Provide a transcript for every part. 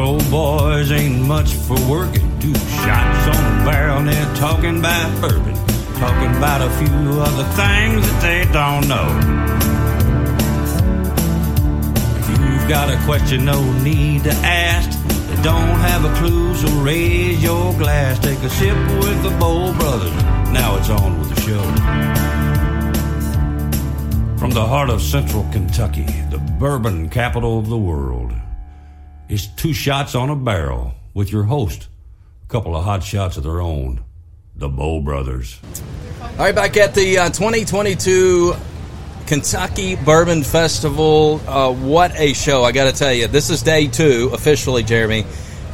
old boys ain't much for working. Two shots on a barrel and they're talking about bourbon. Talking about a few other things that they don't know. If you've got a question, no need to ask. They don't have a clue, so raise your glass. Take a sip with the Bowl Brothers. Now it's on with the show. From the heart of central Kentucky, the bourbon capital of the world, it's two shots on a barrel with your host, a couple of hot shots of their own, the Bowl Brothers. All right, back at the uh, 2022 Kentucky Bourbon Festival. Uh, what a show, I got to tell you. This is day two, officially, Jeremy.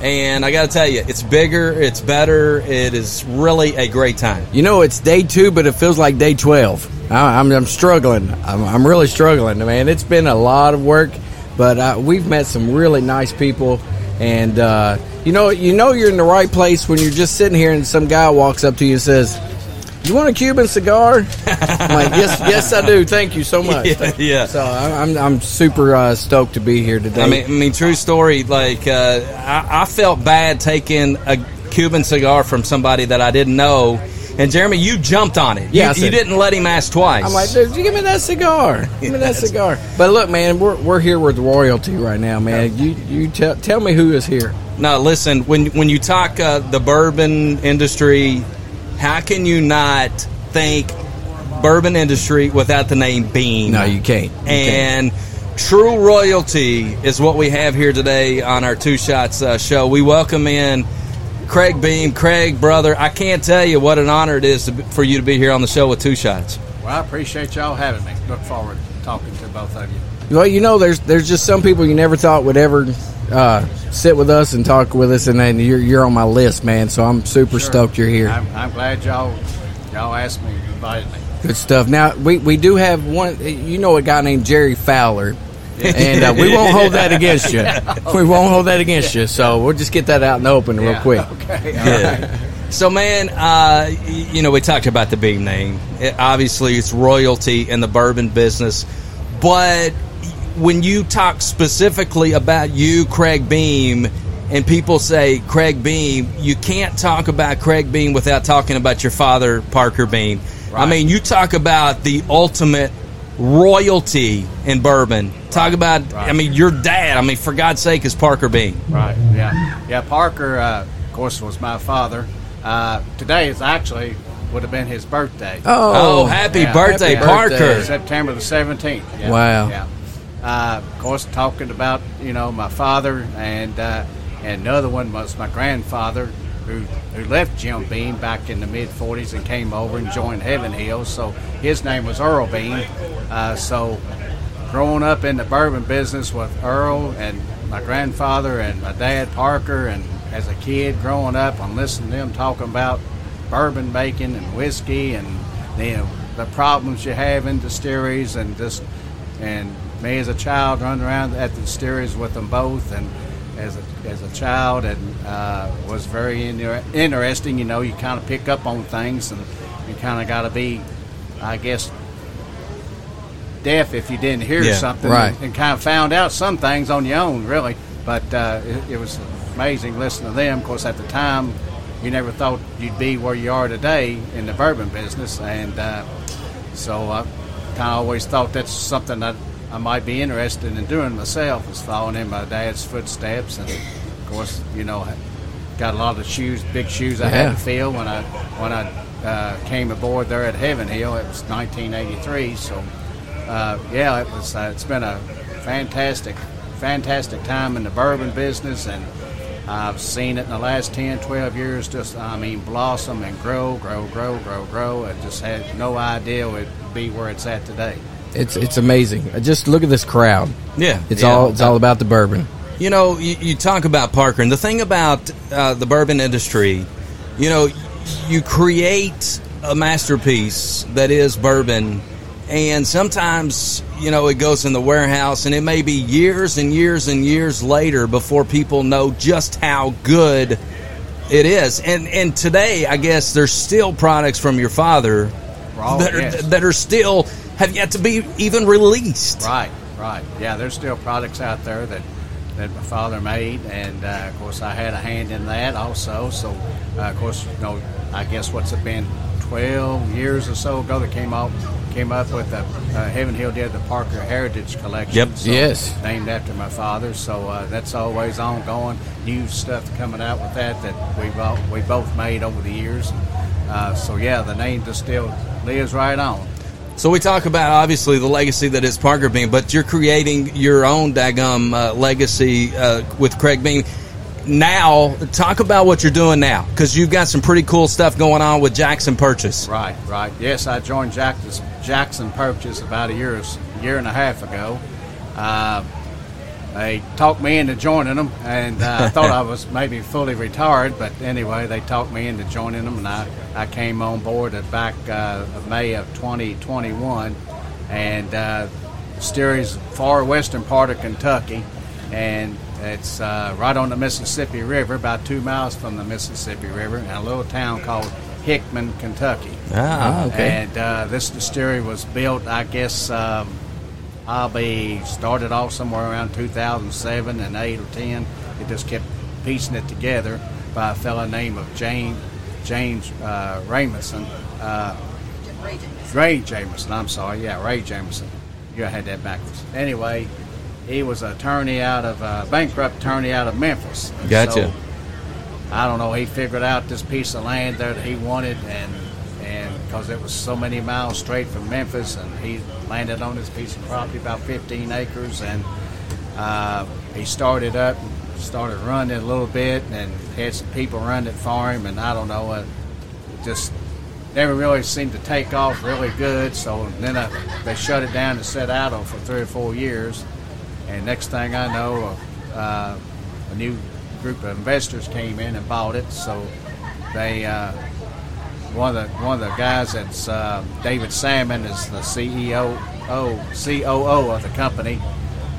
And I got to tell you, it's bigger, it's better, it is really a great time. You know, it's day two, but it feels like day 12. I, I'm, I'm struggling. I'm, I'm really struggling, man. It's been a lot of work, but uh, we've met some really nice people. And, uh, you know, you know you're in the right place when you're just sitting here and some guy walks up to you and says, you want a Cuban cigar? I'm like, yes, yes, I do. Thank you so much. Yeah, yeah. So I- I'm, I'm super uh, stoked to be here today. I mean, I mean, true story. Like, uh, I, I felt bad taking a Cuban cigar from somebody that I didn't know. And Jeremy, you jumped on it. Yeah, you, said- you didn't let him ask twice. I'm like, dude, you give me that cigar. Give me that cigar. But look, man, we're, we're here with royalty right now, man. You you tell tell me who is here. No, listen. When when you talk uh, the bourbon industry, how can you not think bourbon industry without the name Beam? No, you can't. You and true royalty is what we have here today on our Two Shots uh, show. We welcome in Craig Beam, Craig brother. I can't tell you what an honor it is to, for you to be here on the show with Two Shots. Well, I appreciate y'all having me. Look forward to talking to both of you. Well, you know, there's there's just some people you never thought would ever uh, sit with us and talk with us, and then you're you're on my list, man. So I'm super Sure. stoked you're here. I'm, I'm glad y'all y'all asked me, invited me. Good stuff. Now we we do have one. You know, a guy named Jerry Fowler. And uh, we won't hold that against you. We won't hold that against you. So we'll just get that out in the open real quick. Okay. Yeah. So, man, uh, you know, we talked about the Beam name. It, obviously, it's royalty in the bourbon business. But when you talk specifically about you, Craig Beam, and people say Craig Beam, you can't talk about Craig Beam without talking about your father, Parker Beam. I mean, you talk about the ultimate royalty in bourbon. Talk about, I mean, your dad, I mean, for God's sake, is Parker Beam. Right. Yeah. Yeah. Parker, uh, of course, was my father. Uh, today is actually would have been his birthday. Oh, happy yeah. birthday, Happy Parker. birthday. September the 17th. Yeah. Wow. Yeah. Uh, of course, talking about you know my father and uh, and another one was my grandfather who who left Jim Beam back in the mid 40s and came over and joined Heaven Hill. So his name was Earl Beam. Uh, so growing up in the bourbon business with Earl and my grandfather and my dad Parker and as a kid growing up and listening to them talking about bourbon making and whiskey and you know the problems you have in distilleries and just and me as a child running around at the distilleries with them both and as a, as a child and uh, was very inter- interesting you know you kind of pick up on things and you kind of got to be I guess deaf if you didn't hear Yeah, something right. and, and kind of found out some things on your own really. But uh, it, it was amazing listening to them. Of course at the time you never thought you'd be where you are today in the bourbon business. And uh, so I kind of always thought that's something that I might be interested in doing myself is following in my dad's footsteps and of course you know got a lot of shoes big shoes I Yeah. had to fill when I when I uh, came aboard there at Heaven Hill it was 1983 so uh, yeah, it was. Uh, it's been a fantastic, fantastic time in the bourbon business, and I've seen it in the last 10, 12 years. Just, I mean, blossom and grow, grow, grow, grow, grow. I just had no idea it would be where it's at today. It's it's amazing. Uh, Just look at this crowd. Yeah, It's yeah. all it's all about the bourbon. You know, you, you talk about Parker, and the thing about uh, the bourbon industry, you know, you create a masterpiece that is bourbon, and sometimes, you know, it goes in the warehouse, and it may be years and years and years later before people know just how good it is. And and today, I guess there's still products from your father Oh, that are, yes. that are still have yet to be even released. Right, right. Yeah, there's still products out there that that my father made, and uh, of course I had a hand in that also. So, uh, of course, you know, I guess what's it been, 12 years or so ago, that came out came up with the uh, Heaven Hill did the Parker Heritage Collection. Yep. So, Yes. Named after my father, so uh, that's always ongoing. New stuff coming out with that that we both we both made over the years. Uh, so yeah, the name just still lives right on. So we talk about obviously the legacy that is Parker Beam, but you're creating your own dagum uh, legacy uh, with Craig Beam. Now, talk about what you're doing now because you've got some pretty cool stuff going on with Jackson Purchase. Right, right. Yes, I joined Jackson, Jackson Purchase about a year, year and a half ago. Uh, they talked me into joining them, and uh, I thought I was maybe fully retired, but anyway, they talked me into joining them, and I, I came on board at back uh, of May of 2021, and uh, Sterry's far western part of Kentucky, and it's uh, right on the Mississippi River, about two miles from the Mississippi River, in a little town called Hickman, Kentucky. Ah, okay. And uh, this distillery was built, I guess, um, I'll be started off somewhere around 2007 and 8 or 10. It just kept piecing it together by a fellow named of James James uh, Raymondson. Uh, Ray Jameson, I'm sorry. Yeah, Ray Jameson. You had that backwards. Anyway, he was an attorney out of, uh, bankrupt attorney out of Memphis. Gotcha. So, I don't know. He figured out this piece of land there that he wanted, and because it was so many miles straight from Memphis, and he landed on this piece of property about 15 acres, and uh, he started up, started running a little bit, and had some people run it for him, and I don't know, it just never really seemed to take off really good. So then I, they shut it down and set idle for three or four years, and next thing I know, uh, a new group of investors came in and bought it. So they uh, one of the one of the guys that's uh, David Salmon is the CEO oh, COO of the company.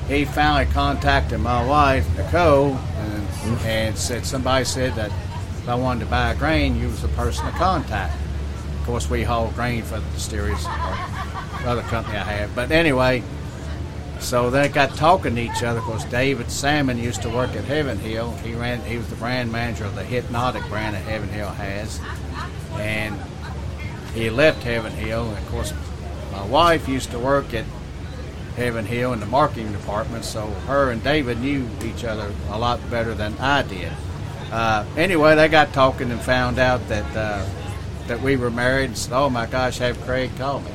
He finally contacted my wife Nicole and, and said somebody said that if I wanted to buy grain, you was the person to contact. Of course, we haul grain for the distilleries, other company I have. But anyway, so they got talking to each other. Of course, David Salmon used to work at Heaven Hill. He ran. He was the brand manager of the Hpnotiq brand that Heaven Hill has, and he left Heaven Hill. And of course, my wife used to work at Heaven Hill in the marketing department, so her and David knew each other a lot better than I did. Uh, anyway, they got talking and found out that uh, that we were married. And said, "Oh my gosh, have Craig call me."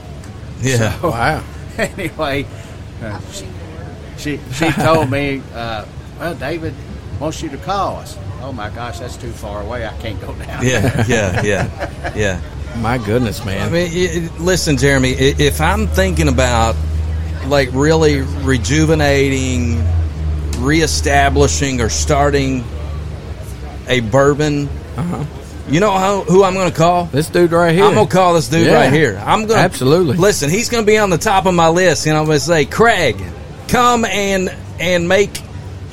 Yeah. Wow. anyway, uh, she, she she told me, uh, "Well, David wants you to call us." Oh my gosh, that's too far away. I can't go down. Yeah, yeah, yeah, yeah. My goodness, I man. mean, i- i- listen, Jeremy. If I'm thinking about like really rejuvenating, reestablishing, or starting a bourbon, Uh-huh. you know how, who I'm going to call? This dude right here. I'm gonna call this dude Yeah. right here. I'm gonna Absolutely. listen. He's gonna be on the top of my list, and I'm gonna say, Craig, come and and make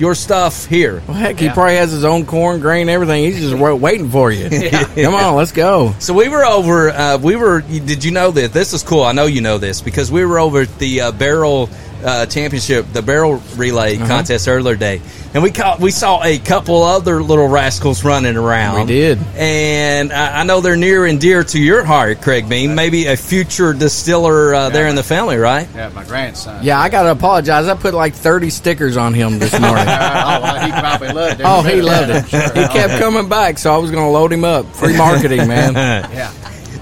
your stuff here. Well, heck, he Yeah. probably has his own corn, grain, everything. He's just waiting for you. Come on, let's go. So we were over. Uh, we were. Did you know that This is cool. I know you know this because we were over at the uh, barrel uh, championship, the barrel relay Uh-huh. contest earlier day, and we caught. We saw a couple other little rascals running around. We did. and I, I know they're near and dear to your heart, Craig Beam. Maybe a future distiller uh, there in the family, right? Yeah, my grandson. Yeah, I got to apologize. I put like 30 stickers on him this morning. oh, well, he probably loved it. oh, he loved it. He kept coming back, so I was going to load him up. Free marketing, man. Yeah.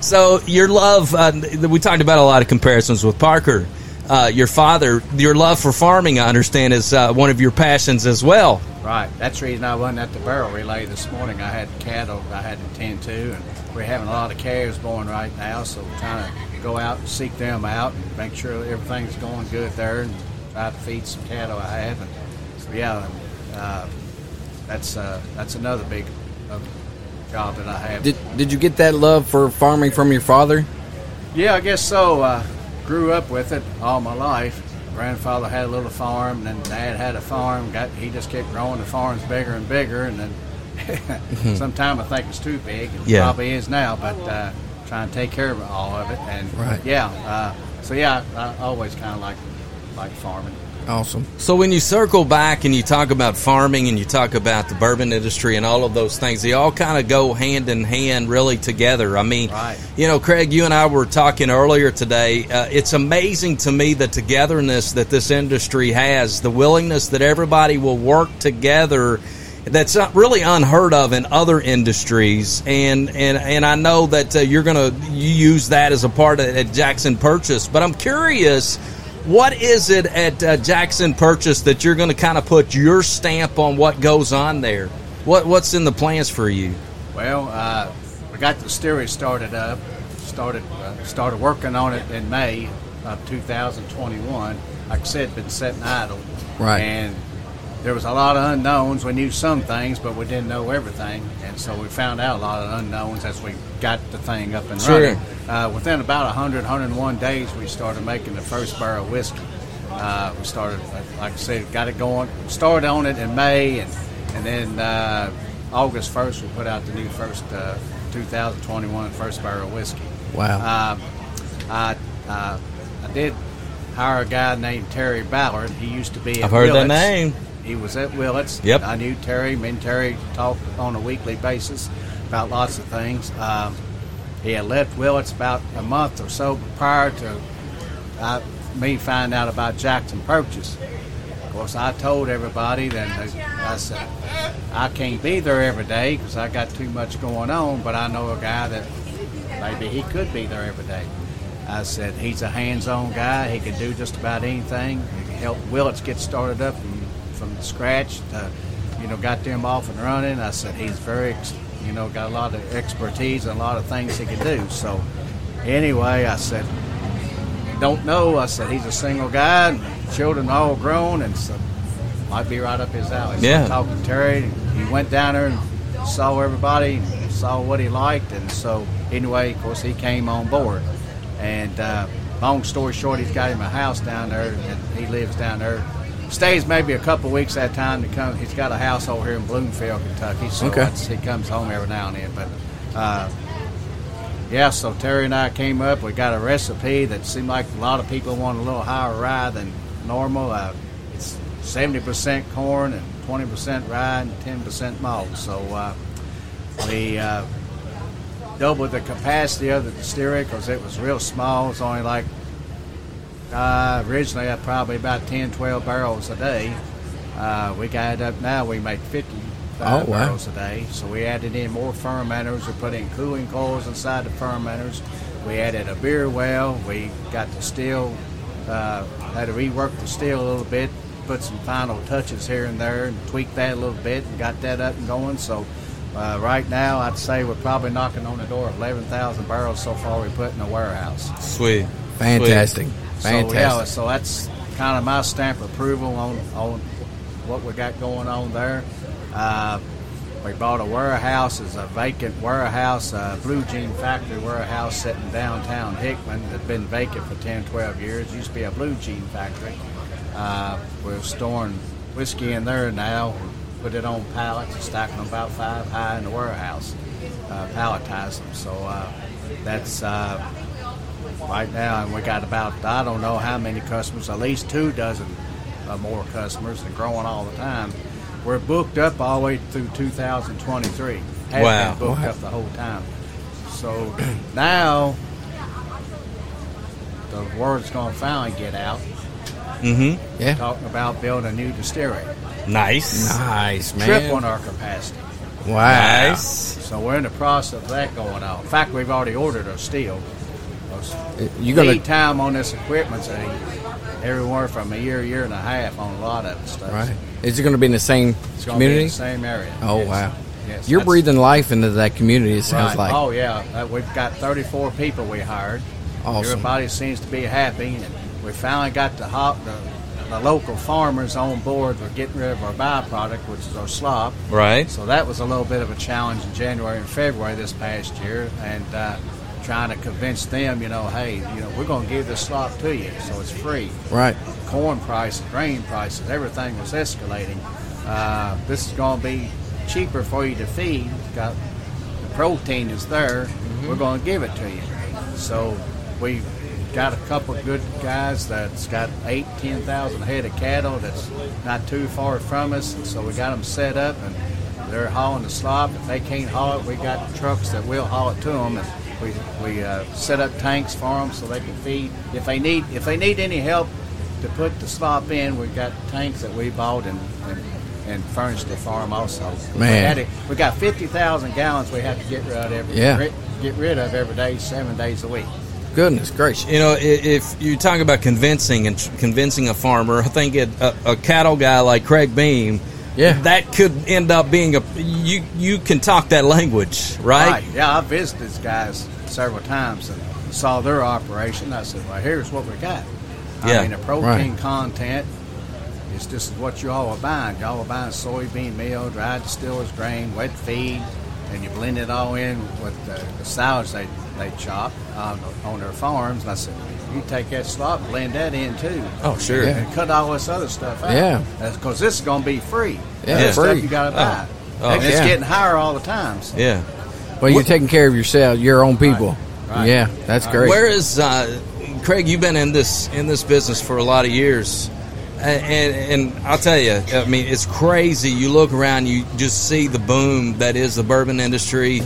So your love, uh, we talked about a lot of comparisons with Parker. Uh, your father, your love for farming, I understand, is uh, one of your passions as well. Right. That's the reason I wasn't at the barrel relay this morning. I had cattle I had to tend to, and we're having a lot of calves born right now, so we're trying to go out and seek them out and make sure everything's going good there and try to feed some cattle I have. And so, yeah, uh, that's uh, that's another big uh, job that I have. Did, did you get that love for farming from your father? Yeah, I guess so. Uh, grew up with it all my life. Grandfather had a little farm, and then Dad had a farm. Got he just kept growing the farms bigger and bigger, and then sometime I think it's too big. It Yeah. probably is now, but uh, trying to take care of all of it. And Right. yeah, uh, so yeah, I, I always kind of like like farming. Awesome. So when you circle back and you talk about farming and you talk about the bourbon industry and all of those things, they all kind of go hand in hand, really together. I mean, Right. you know, Craig, you and I were talking earlier today. Uh, it's amazing to me the togetherness that this industry has, the willingness that everybody will work together. That's not really unheard of in other industries, and and and I know that uh, you're going to use that as a part of, at Jackson Purchase. But I'm curious, what is it at uh, Jackson Purchase that you're going to kind of put your stamp on what goes on there? What what's in the plans for you? Well, uh, we got the distillery started up, started uh, started working on it in May of 2021. Like I said, been sitting idle. Right. And there was a lot of unknowns. We knew some things, but we didn't know everything. And so we found out a lot of unknowns as we got the thing up and Sure. running. Uh, within about 100, 101 days, we started making the first barrel of whiskey. Uh, we started, like I said, got it going. Started on it in May, and and then uh, August 1st, we put out the new first uh, 2021 first barrel of whiskey. Wow. Um, I, uh, I did hire a guy named Terry Ballard. He used to be. I've heard that name. He was at Willett's. Yep. I knew Terry. Me and Terry talked on a weekly basis about lots of things. Um, he had left Willett's about a month or so prior to uh, me finding out about Jackson Purchase. Of course, I told everybody that I said I can't be there every day because I got too much going on. But I know a guy that maybe he could be there every day. I said he's a hands-on guy. He can do just about anything. He can help Willett's get started up from, from scratch. To, you know, got them off and running. I said he's very, you know, got a lot of expertise and a lot of things he can do. So, anyway, I said don't know. I said he's a single guy, and children all grown, and so might be right up his alley. So Yeah. Talked to Terry. He went down there and saw everybody, saw what he liked, and so anyway, of course, he came on board. And uh, long story short, he's got him a house down there, and he lives down there. Stays maybe a couple weeks at a time to come. He's got a house over here in Bloomfield, Kentucky, so Okay. he comes home every now and then. But uh, yeah, so Terry and I came up. We got a recipe that seemed like a lot of people want a little higher rye than normal. Uh, it's 70% corn and 20% rye and 10% malt. So uh, we uh, doubled the capacity of the distillery because it was real small. It was only like uh, originally uh, probably about 10, 12 barrels a day. Uh, we got it up now. We make 50 Oh, wow. barrels a day. So we added in more fermenters. We put in cooling coils inside the fermenters. We added a beer well. We got the still, uh, had to rework the still a little bit, put some final touches here and there, and tweak that a little bit, and got that up and going. So uh, right now, I'd say we're probably knocking on the door of 11,000 barrels so far we put in the warehouse. Sweet. Fantastic. fantastic. So yeah, Fantastic. so that's kind of my stamp of approval on on what we got going on there. Uh, we bought a warehouse, it's a vacant warehouse, a Blue Jean factory warehouse sitting downtown Hickman that's been vacant for 10, 12 years. Used to be a Blue Jean factory. Uh, we're storing whiskey in there now. Put it on pallets and stack them about five high in the warehouse. Uh, palletize them. So uh, that's uh, right now, and we got about I don't know how many customers, at least two dozen uh, more customers, and growing all the time. We're booked up all the way through 2023. Have Wow. been booked Wow. up the whole time. So now the word's going to finally get out, Mm-hmm. yeah. talking about building a new distillery, Nice. Nice, man. Trip on our capacity. Wow. Nice. So we're in the process of that going on. In fact, we've already ordered our steel. You're gonna lead time on this equipment a, everywhere from a year, year and a half on a lot of stuff. right. Is it going to be in the same It's going be in community? the same area. Oh Yes. wow. Yes, You're breathing life into that community. It sounds right. like. Oh yeah, uh, we've got 34 people we hired. Awesome. Everybody seems to be happy, and we finally got the, hop, the the local farmers on board. We're getting rid of our byproduct, which is our slop. Right. So that was a little bit of a challenge in January and February this past year, and uh, trying to convince them, you know, hey, you know, we're going to give this slop to you, so it's free. Right. Corn prices, grain prices, everything was escalating. Uh, this is going to be cheaper for you to feed. Got the protein is there. We're going to give it to you. So we got a couple of good guys that's got eight, ten thousand head of cattle that's not too far from us. So we got them set up and they're hauling the slop. If they can't haul it, we got trucks that will haul it to them. And we, we uh, set up tanks for them so they can feed. If they need if they need any help to put the slop in, we got tanks that we bought and, and, and furnished the farm also. We, Man. it, we got fifty thousand gallons we have to get rid of every Yeah. get rid of every day, seven days a week. Goodness gracious. You know, if you talk about convincing and convincing a farmer, I think it, a, a cattle guy like Craig Beam, Yeah. that could end up being a you. You can talk that language, right? Yeah, I visited these guys several times and saw their operation. I said, "Well, here's what we got. Yeah. I mean, the protein Right. content is just what you all are buying. Y'all are buying soybean meal, dried distillers grain, wet feed, and you blend it all in with the, the salads they they chop on, on their farms." And I said, "You take that slop, and blend that in too." Oh, sure. Yeah. And cut all this other stuff out. Yeah. because this is going to be free. Yeah, This stuff free. you got to buy. Oh, and it's yeah. getting higher all the time. So. Yeah. Well, you're taking care of yourself, your own people. Right. Yeah, that's Right. great. Where is uh, Craig? You've been in this in this business for a lot of years, A- and, and I'll tell you, I mean, it's crazy. You look around, you just see the boom that is the bourbon industry.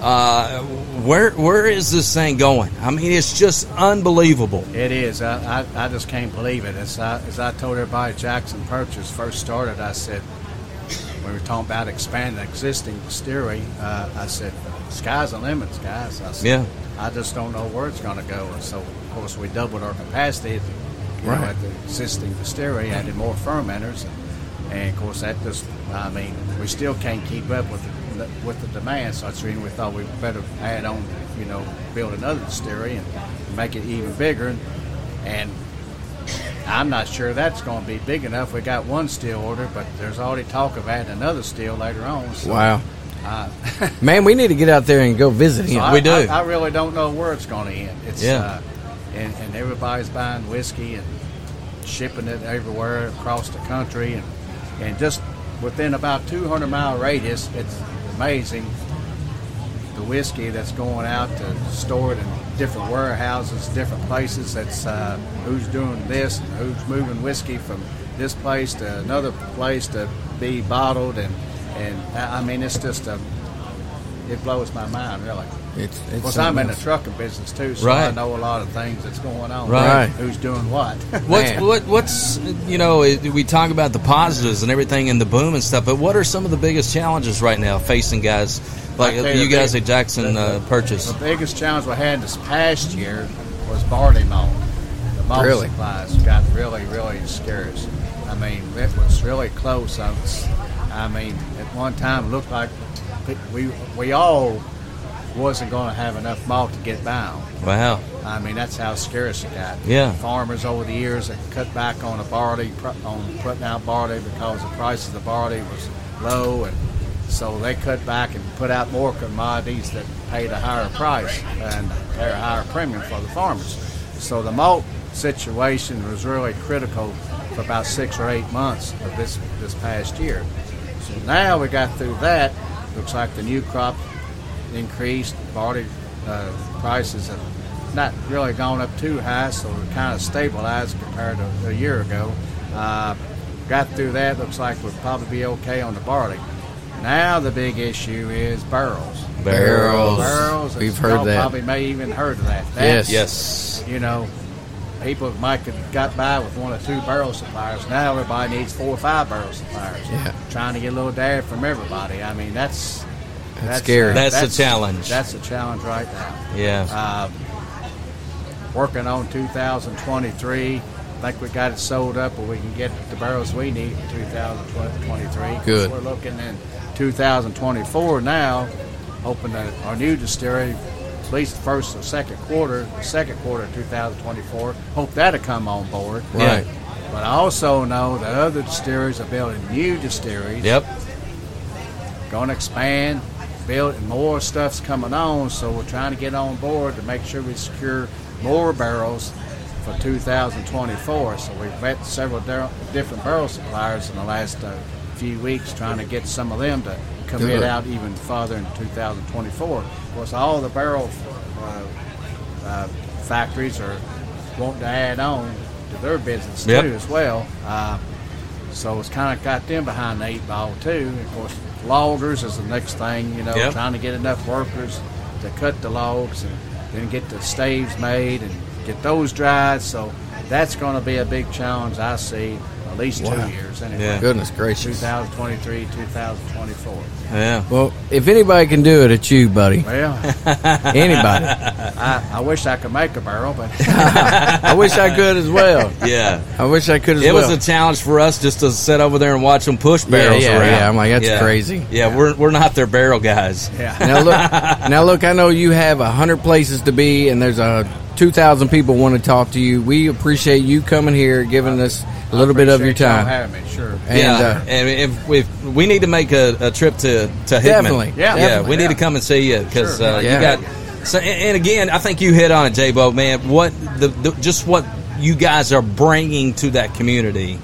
Uh, where where is this thing going? I mean, it's just unbelievable. It is. I, I, I just can't believe it. As I, as I told everybody, Jackson Purchase first started, I said, we were talking about expanding existing distillery. Uh, I said, sky's the limit, guys. I said, Yeah. I just don't know where it's going to go. And so, of course, we doubled our capacity you know, Right. at the existing distillery, added more fermenters. And, of course, that just, I mean, we still can't keep up with the, with the demand. So that's the reason we thought we better add on, you know, build another distillery and make it even bigger. And I'm not sure that's going to be big enough. We got one still order, but there's already talk of adding another still later on. So, wow. uh, Man, we need to get out there and go visit him. I, We do. I, I really don't know where it's going to end. It's Yeah. uh, and, and everybody's buying whiskey and shipping it everywhere across the country, and and just within about 200 mile radius, it's amazing the whiskey that's going out to stored in different warehouses, different places. That's uh, who's doing this, and who's moving whiskey from this place to another place to be bottled, and and I mean it's just a it blows my mind really. It's, it's Of I'm in the trucking business too, so I know a lot of things that's going on. Right. Who's doing what? What's what, what's you know we talk about the positives and everything and the boom and stuff, but what are some of the biggest challenges right now facing guys like I'll you you guys big- at Jackson the- uh, Purchase? The biggest challenge we had this past year was barley malt. The malt Really? supplies got really, really scarce. I mean, it was really close. I, was, I mean, at one time it looked like we we all wasn't going to have enough malt to get by. Wow. I mean, that's how scarce it got. Yeah. Farmers over the years have cut back on the barley, on putting out barley because the price of the barley was low, and so they cut back and put out more commodities that paid a higher price and a higher premium for the farmers. So the malt situation was really critical for about six or eight months of this this past year. So now we got through that. Looks like the new crop increased. Barley uh, prices have not really gone up too high, so we're kind of stabilized compared to a year ago. Uh, got through that. Looks like we'll probably be okay on the barley. Now the big issue is barrels. Barrels. Barrels. We've heard that. Probably may even heard of that. Yes. Yes. You know, people might have got by with one or two barrel suppliers. Now everybody needs four or five barrel suppliers. Yeah. Trying to get a little dad from everybody. I mean, that's That's scary. That's a challenge. That's a challenge right now. Yeah. Uh, working on 2023. I think we got it sold up, where we can get the barrels we need in 2023. Good. We're looking in 2024 now, hoping that our new distillery, at least the first or second quarter, the second quarter of 2024, hope that'll come on board. Right. But I also know that other distilleries are building new distilleries Yep. going to expand, build, and more stuff's coming on. So we're trying to get on board to make sure we secure more barrels for 2024. So we've met several different barrel suppliers in the last uh, few weeks, trying to get some of them to commit Good. out even farther in 2024. Of course, all the barrel uh, uh, factories are wanting to add on to their business Yep. too as well. Uh, so it's kind of got them behind the eight ball too. Of course, loggers is the next thing. You know, Yep. trying to get enough workers to cut the logs and then get the staves made and get those dried. So that's going to be a big challenge. I see least Wow. two years anyway. Yeah. Goodness gracious. 2023, 2024. Yeah. Well, if anybody can do it, it's you, buddy. Well, Anybody. I, I wish I could make a barrel, but I wish I could as well. Yeah. I wish I could as It well. It was a challenge for us just to sit over there and watch them push barrels yeah, around. yeah. I'm like, that's Yeah. crazy. Yeah, we're we're not their barrel guys. yeah. now look, now look. I know you have a hundred places to be, and there's a two thousand people want to talk to you. We appreciate you coming here, giving us a little bit of your Appreciate y'all time. having me, sure. And, yeah, uh, and if, if we need to make a, a trip to to Hickman, Definitely. Yeah. yeah, Definitely, we need yeah. to come and see you because Sure. uh, Yeah. you got. So, and, and again, I think you hit on it, J Bo. Man, what the, the just what you guys are bringing to that community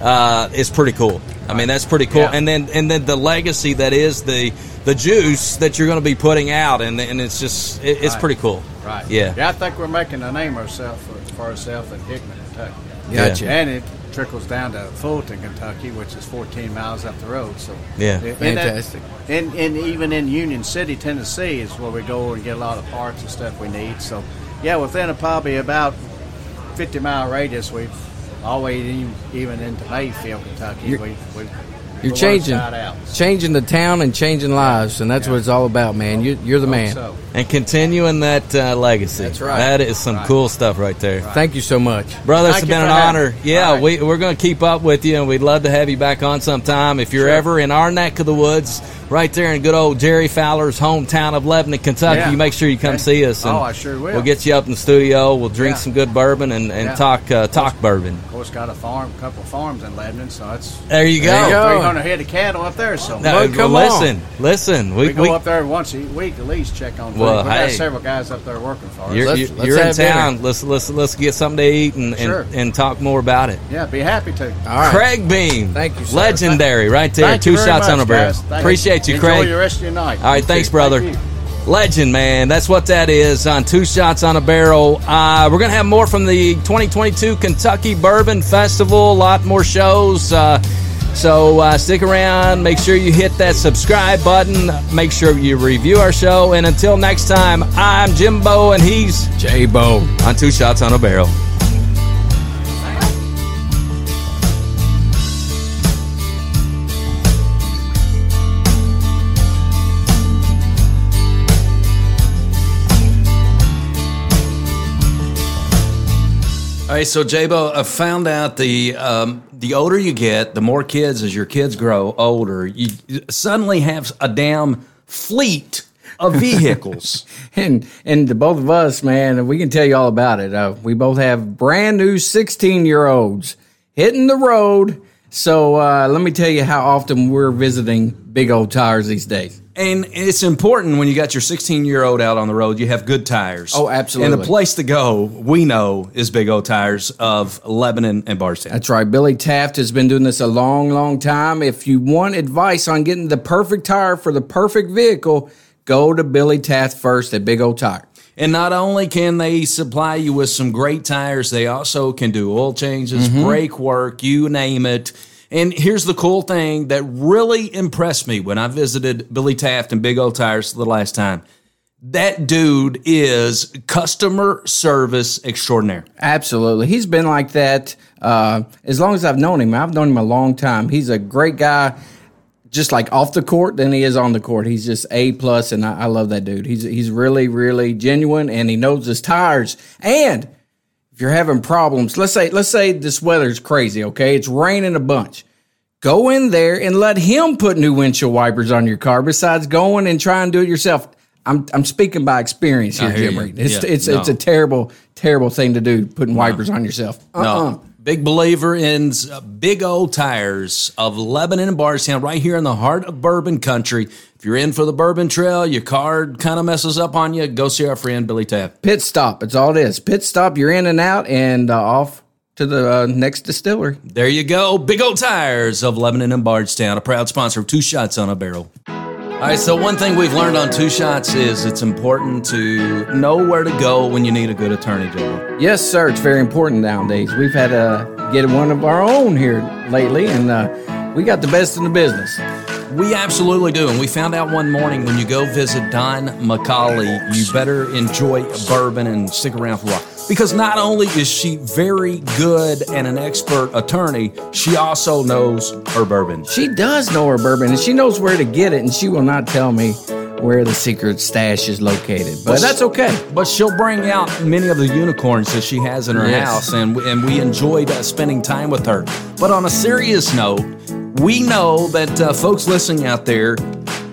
uh, is pretty cool. I mean, that's pretty cool. Yeah. And then and then the legacy that is the the juice that you're going to be putting out, and and it's just it, it's Right. pretty cool. Right. Yeah. Yeah, I think we're making a name ourselves for, for ourselves in Hickman, Kentucky. Gotcha. And it trickles down to Fulton, Kentucky, which is 14 miles up the road. So Yeah. And that- Fantastic. And, and even in Union City, Tennessee, is where we go and get a lot of parts and stuff we need. So, yeah, within a probably about 50 mile radius, we've always even, even into Mayfield, Kentucky. You're- we, we, You're changing, out. changing the town and changing lives, and that's what it's all about, man. You, you're the man. So. And continuing that uh, legacy. That's right. That is some Right. cool stuff right there. Thank you so much. Brother, It's been an for having honor. me. Yeah, All right. we, we're going to keep up with you, and we'd love to have you back on sometime. If you're Sure. ever in our neck of the woods, right there in good old Jerry Fowler's hometown of Lebanon, Kentucky, Yeah. you make sure you come Okay. see us. And Oh, I sure will. We'll get you up in the studio. We'll drink Yeah. some good bourbon and, and Yeah. talk uh, talk bourbon. Of course, got a farm, a couple of farms in Lebanon, so it's There you go. There you go. 300 head of cattle up there. So Now, Well, come listen, listen. We, we go we- up there once a week at least, check on. Well, Well, we got several guys up there working for us. you're, Let's- you're, let's you're in have dinner. town. Let's let's let's get something to eat and, and, Sure. and talk more about it. yeah, be happy to. All right. Craig Beam, Thank you, sir. legendary, right there. Thank Two shots much, on a barrel. guys. Thank Appreciate you, Enjoy Craig. the rest of your night. All right, You thanks, too. brother. Thank you. Legend, man. That's what that is on Two Shots on a Barrel. Uh, we're going to have more from the 2022 Kentucky Bourbon Festival. A lot more shows. Uh, so uh, stick around. Make sure you hit that subscribe button. Make sure you review our show. And until next time, I'm Jimbo, and he's J Bo. on Two Shots on a Barrel. Right, so Jabo, I found out the um, the older you get, the more kids as your kids grow older, you suddenly have a damn fleet of vehicles. And and the both of us, man, we can tell you all about it. Uh, we both have brand new 16 year olds hitting the road. So uh, let me tell you how often we're visiting Big O Tires these days. and it's important when you got your 16 year old out on the road, you have good tires. Oh, absolutely. And the place to go, we know, is Big O Tires of Lebanon and Bardstown. That's right. Billy Taft has been doing this a long, long time. If you want advice on getting the perfect tire for the perfect vehicle, go to Billy Taft first at Big O Tire. And not only can they supply you with some great tires, they also can do oil changes, brake work, you name it. And here's the cool thing that really impressed me when I visited Billy Taft and Big O Tires the last time. That dude is customer service extraordinaire. Absolutely. He's been like that uh, as long as I've known him. I've known him a long time. He's a great guy, just like off the court than he is on the court. He's just A plus, and I, I love that dude. He's he's really really genuine, and he knows his tires. And if you're having problems, let's say let's say this weather's crazy. Okay, it's raining a bunch. Go in there and let him put new windshield wipers on your car. Besides going and trying to do it yourself. I'm, I'm speaking by experience here, Jim. Reed. It's Yeah, it's no. it's a terrible terrible thing to do putting wipers on yourself. Uh-uh. No, big believer in uh, Big O Tires of Lebanon and Bardstown, right here in the heart of bourbon country. If you're in for the bourbon trail, your car kind of messes up on you, go see our friend Billy Taft. Pit stop. It's all it is. Pit stop. You're in and out and uh, off to the uh, next distillery. There you go. Big O Tires of Lebanon and Bardstown, a proud sponsor of Two Shots on a Barrel. All right, so one thing we've learned on Two Shots is it's important to know where to go when you need a good attorney, Joe. Yes, sir. It's very important nowadays. We've had to get one of our own here lately, and uh, we got the best in the business. We absolutely do. And we found out one morning when you go visit Don McCauley, you better enjoy bourbon and stick around for a while. Because not only is she very good and an expert attorney, she also knows her bourbon. She does know her bourbon, and she knows where to get it, and she will not tell me where the secret stash is located. But, But that's okay. But she'll bring out many of the unicorns that she has in her Yes. house, and and we enjoyed uh, spending time with her. But on a serious note, we know that uh, folks listening out there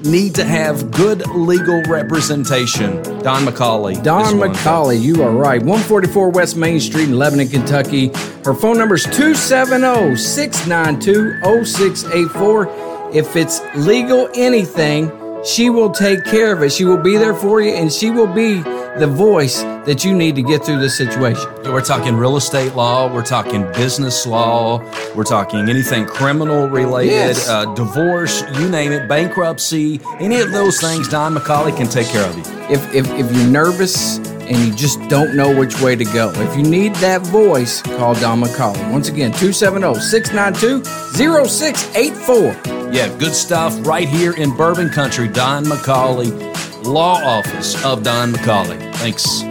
need to have good legal representation. Don McCauley. Don is one of them. McCauley, you are right. 144 West Main Street in Lebanon, Kentucky. Her phone number is 270 692 0684. If it's legal anything, she will take care of it. She will be there for you, and she will be the voice that you need to get through this situation. We're talking real estate law. We're talking business law. We're talking anything criminal related, Yes. uh, divorce, you name it, bankruptcy, any of those things. Don McCauley can take care of you. If, if, if you're nervous and you just don't know which way to go, if you need that voice, call Don McCauley. Once again, 270 692 0684. Yeah, good stuff right here in Bourbon Country. Don McCauley, Law Office of Don McCauley. Thanks.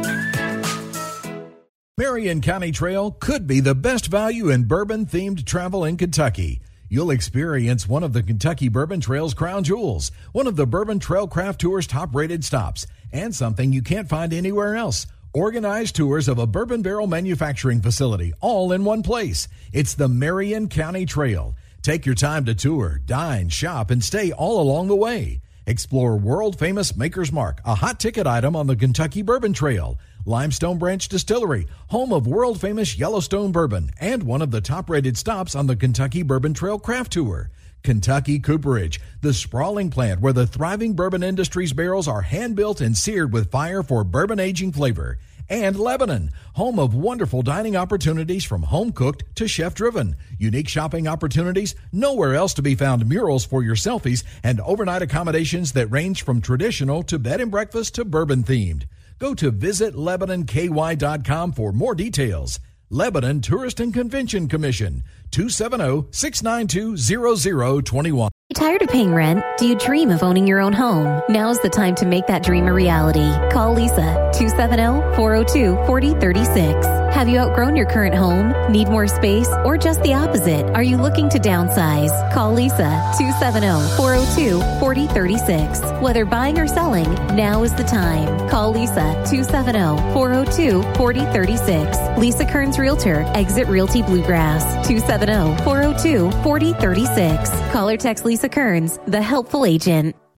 Marion County Trail could be the best value in bourbon themed travel in Kentucky. You'll experience one of the Kentucky Bourbon Trail's crown jewels, one of the Bourbon Trail Craft Tour's top rated stops, and something you can't find anywhere else. Organized tours of a bourbon barrel manufacturing facility, all in one place. It's the Marion County Trail. Take your time to tour, dine, shop, and stay all along the way. Explore world famous Maker's Mark, a hot ticket item on the Kentucky Bourbon Trail. Limestone Branch Distillery, home of world famous Yellowstone bourbon, and one of the top rated stops on the Kentucky Bourbon Trail Craft Tour. Kentucky Cooperage, the sprawling plant where the thriving bourbon industry's barrels are hand built and seared with fire for bourbon aging flavor. And Lebanon, home of wonderful dining opportunities from home cooked to chef driven. Unique shopping opportunities, nowhere else to be found murals for your selfies, and overnight accommodations that range from traditional to bed and breakfast to bourbon themed. Go to visitlebanonky.com for more details. Lebanon Tourist and Convention Commission, oh, 270 692 0021. Tired of paying rent? Do you dream of owning your own home? Now's the time to make that dream a reality. Call Lisa 270-402-4036. Have you outgrown your current home? Need more space? Or just the opposite? Are you looking to downsize? Call Lisa 270-402-4036. Whether buying or selling, now is the time. Call Lisa 270-402-4036. Lisa Kearns Realtor, Exit Realty Bluegrass 270-402-4036. Call or text Lisa Kearns, the helpful agent.